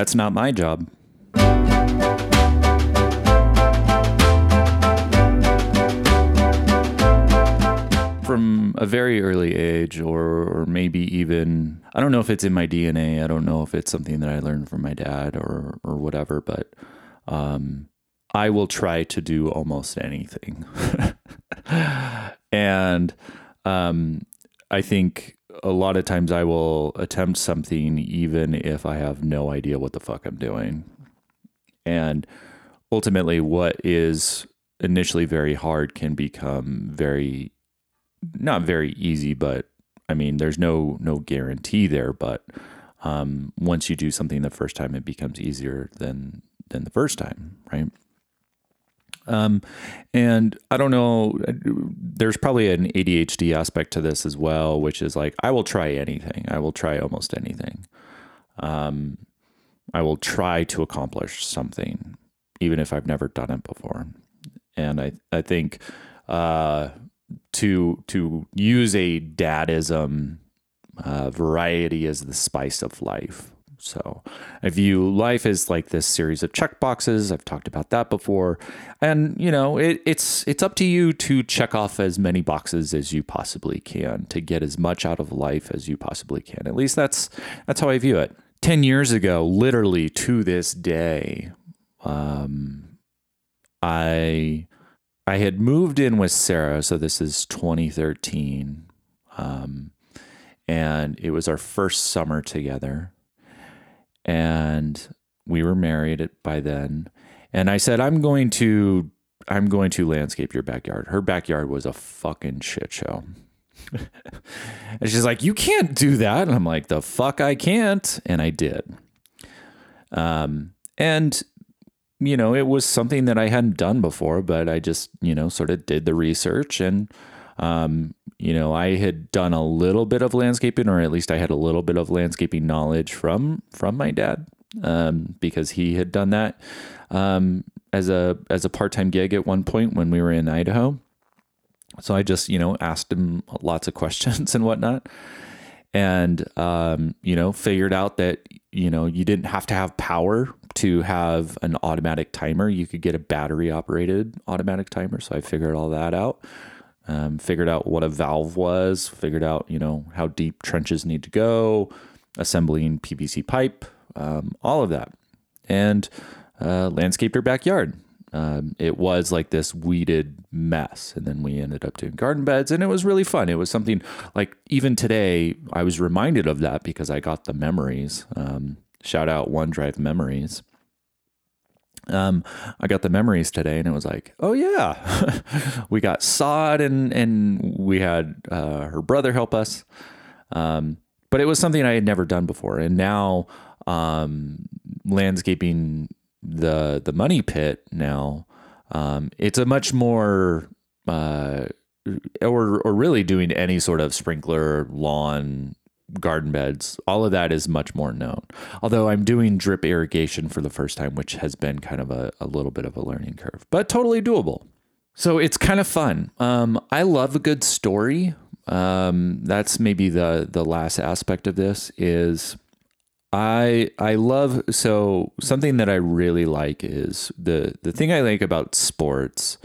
That's not my job. From a very early age, or, or maybe even, I don't know if it's in my DNA. I don't know if it's something that I learned from my dad or, or whatever, but um, I will try to do almost anything. and um, I think a lot of times I will attempt something even if I have no idea what the fuck I'm doing. And ultimately, what is initially very hard can become very, not very easy, but I mean, there's no no guarantee there. But um, once you do something the first time, it becomes easier than than the first time, right? Um, and I don't know, there's probably an ADHD aspect to this as well, which is like, I will try anything. I will try almost anything. Um, I will try to accomplish something, even if I've never done it before. And I, I think, uh, to, to use a dadism, uh, variety is the spice of life. So I view life as like this series of check boxes. I've talked about that before. And you know, it, it's it's up to you to check off as many boxes as you possibly can to get as much out of life as you possibly can. At least that's that's how I view it. Ten years ago, literally to this day, um, I I had moved in with Sarah, so this is 2013. Um, and it was our first summer together and we were married by then. And I said, I'm going to I'm going to landscape your backyard. Her backyard was a fucking shit show. and she's like, You can't do that. And I'm like, The fuck I can't. And I did. Um, and you know, it was something that I hadn't done before, but I just, you know, sort of did the research and um, you know, I had done a little bit of landscaping, or at least I had a little bit of landscaping knowledge from from my dad, um, because he had done that um, as a as a part time gig at one point when we were in Idaho. So I just you know asked him lots of questions and whatnot, and um, you know figured out that you know you didn't have to have power to have an automatic timer. You could get a battery operated automatic timer. So I figured all that out um, figured out what a valve was, figured out, you know, how deep trenches need to go, assembling PVC pipe, um, all of that. And uh, landscaped our backyard. Um, it was like this weeded mess. And then we ended up doing garden beds, and it was really fun. It was something like even today, I was reminded of that because I got the memories. Um, shout out OneDrive Memories um, I got the memories today, and it was like, oh yeah, we got sod, and and we had uh, her brother help us. Um, but it was something I had never done before, and now um, landscaping the the money pit now um, it's a much more uh, or or really doing any sort of sprinkler lawn garden beds, all of that is much more known. Although I'm doing drip irrigation for the first time, which has been kind of a, a little bit of a learning curve, but totally doable. So it's kind of fun. Um, I love a good story. Um, that's maybe the the last aspect of this is I I love so something that I really like is the the thing I like about sports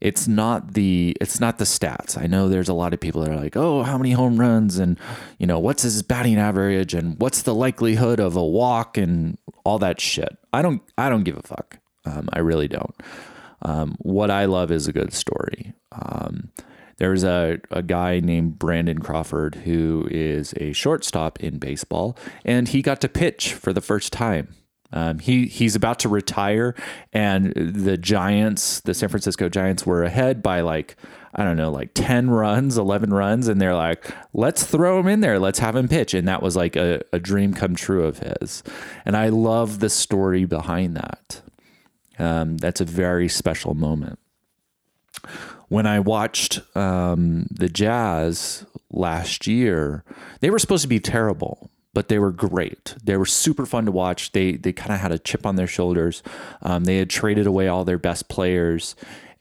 it's not the it's not the stats. I know there's a lot of people that are like, "Oh, how many home runs and you know, what's his batting average and what's the likelihood of a walk and all that shit." I don't I don't give a fuck. Um, I really don't. Um, what I love is a good story. Um, there's a, a guy named Brandon Crawford who is a shortstop in baseball, and he got to pitch for the first time. Um, he he's about to retire, and the Giants, the San Francisco Giants, were ahead by like I don't know, like ten runs, eleven runs, and they're like, let's throw him in there, let's have him pitch, and that was like a, a dream come true of his, and I love the story behind that. Um, that's a very special moment. When I watched um, the Jazz last year, they were supposed to be terrible but they were great. They were super fun to watch. They they kind of had a chip on their shoulders. Um, they had traded away all their best players,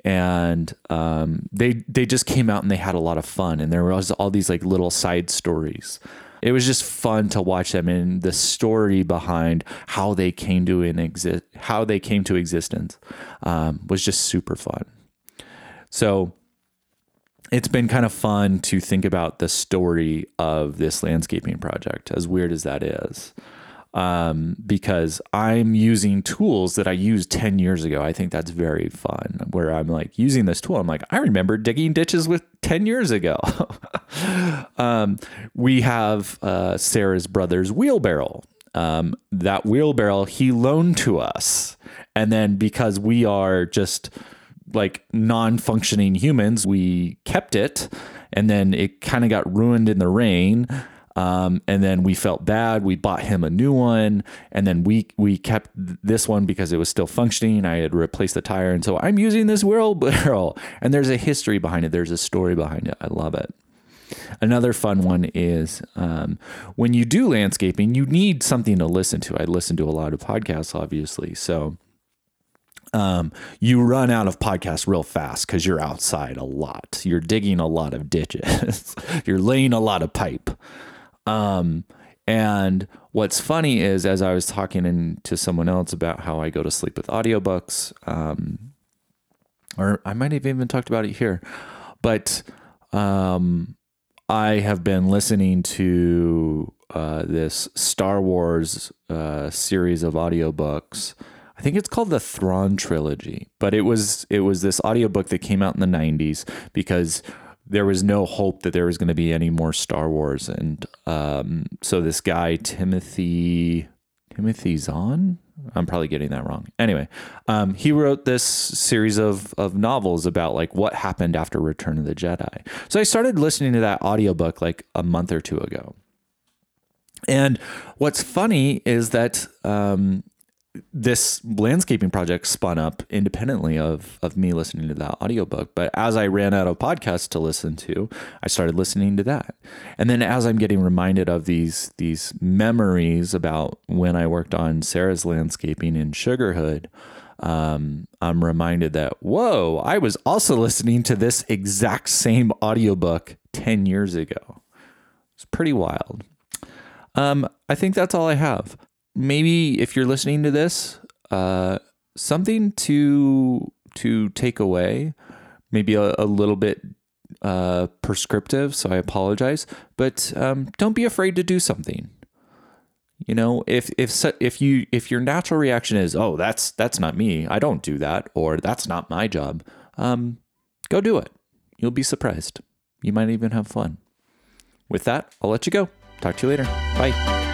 and um, they they just came out and they had a lot of fun. And there was all these like little side stories. It was just fun to watch them and the story behind how they came to an exist, how they came to existence, um, was just super fun. So it's been kind of fun to think about the story of this landscaping project, as weird as that is um, because I'm using tools that I used 10 years ago. I think that's very fun where I'm like using this tool. I'm like, I remember digging ditches with 10 years ago. um, we have uh, Sarah's brother's wheelbarrow. Um, that wheelbarrow he loaned to us. And then because we are just like non functioning humans, we kept it. And then it kind of got ruined in the rain. Um, and then we felt bad. We bought him a new one, and then we we kept this one because it was still functioning. I had replaced the tire, and so I'm using this wheelbarrow. And there's a history behind it. There's a story behind it. I love it. Another fun one is um, when you do landscaping, you need something to listen to. I listen to a lot of podcasts, obviously, so. Um, you run out of podcasts real fast because you're outside a lot. You're digging a lot of ditches. you're laying a lot of pipe. Um, and what's funny is, as I was talking in, to someone else about how I go to sleep with audiobooks, um, or I might have even talked about it here, but um, I have been listening to uh, this Star Wars uh, series of audiobooks. I think it's called the Thrawn trilogy, but it was it was this audiobook that came out in the 90s because there was no hope that there was going to be any more Star Wars. And um, so this guy, Timothy, Timothy Zahn, I'm probably getting that wrong. Anyway, um, he wrote this series of, of novels about like what happened after Return of the Jedi. So I started listening to that audiobook like a month or two ago. And what's funny is that um, this landscaping project spun up independently of of me listening to that audiobook. But as i ran out of podcasts to listen to i started listening to that. And then as i'm getting reminded of these these memories about when i worked on sarah's landscaping in Sugar House um, i'm reminded that whoa i was also listening to this exact same audiobook 10 years ago. It's pretty wild. Um, i think that's all i have maybe if you're listening to this, uh, something to to take away, maybe a, a little bit uh, prescriptive. So I apologize, but um, don't be afraid to do something. You know, if if if you if your natural reaction is, oh, that's that's not me, I don't do that, or that's not my job, um, go do it. You'll be surprised. You might even have fun. With that, I'll let you go. Talk to you later. Bye.